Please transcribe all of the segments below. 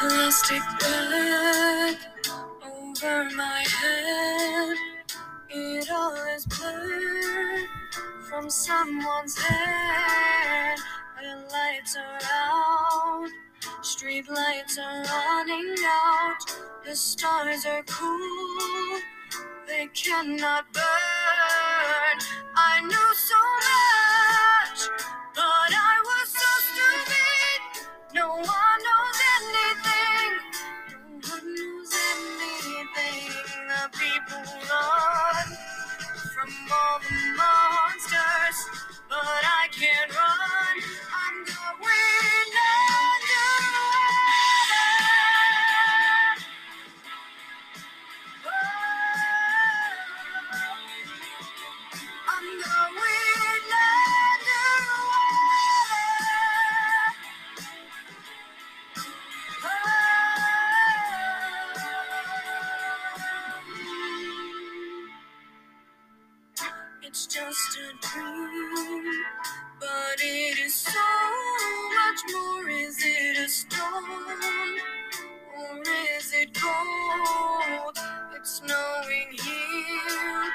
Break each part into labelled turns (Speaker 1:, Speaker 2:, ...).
Speaker 1: Plastic bag over my head. It all is blurred from someone's head. The lights are out, street lights are running out. The stars are cool, they cannot burn. Or is it cold? It's snowing here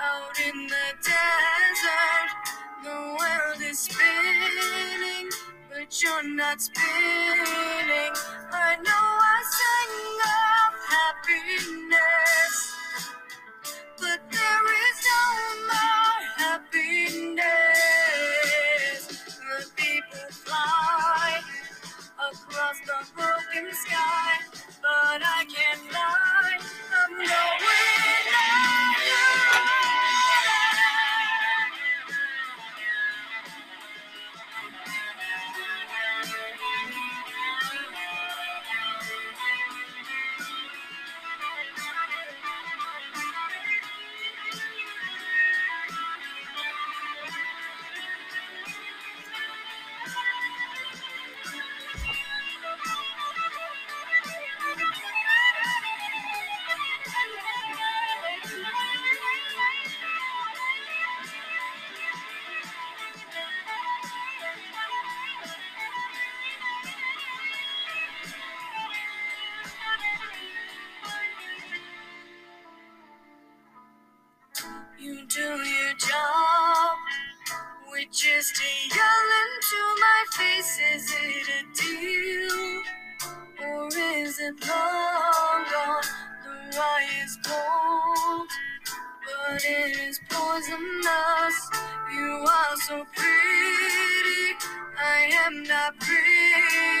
Speaker 1: out in the desert. The world is spinning, but you're not spinning. I know I sang of happiness. You do your job, which is to yell into my face. Is it a deal, or is it long gone? The rye is cold, but it is poisonous. You are so pretty, I am not pretty.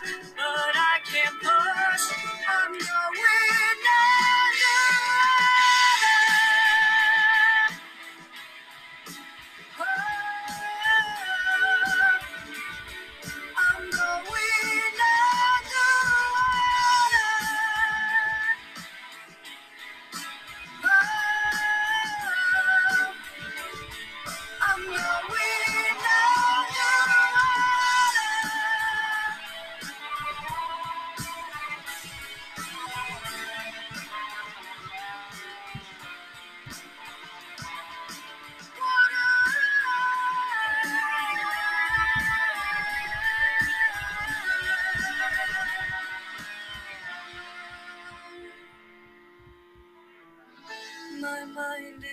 Speaker 1: Thank you.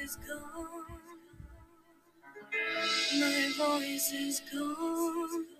Speaker 1: Is gone. My voice is gone.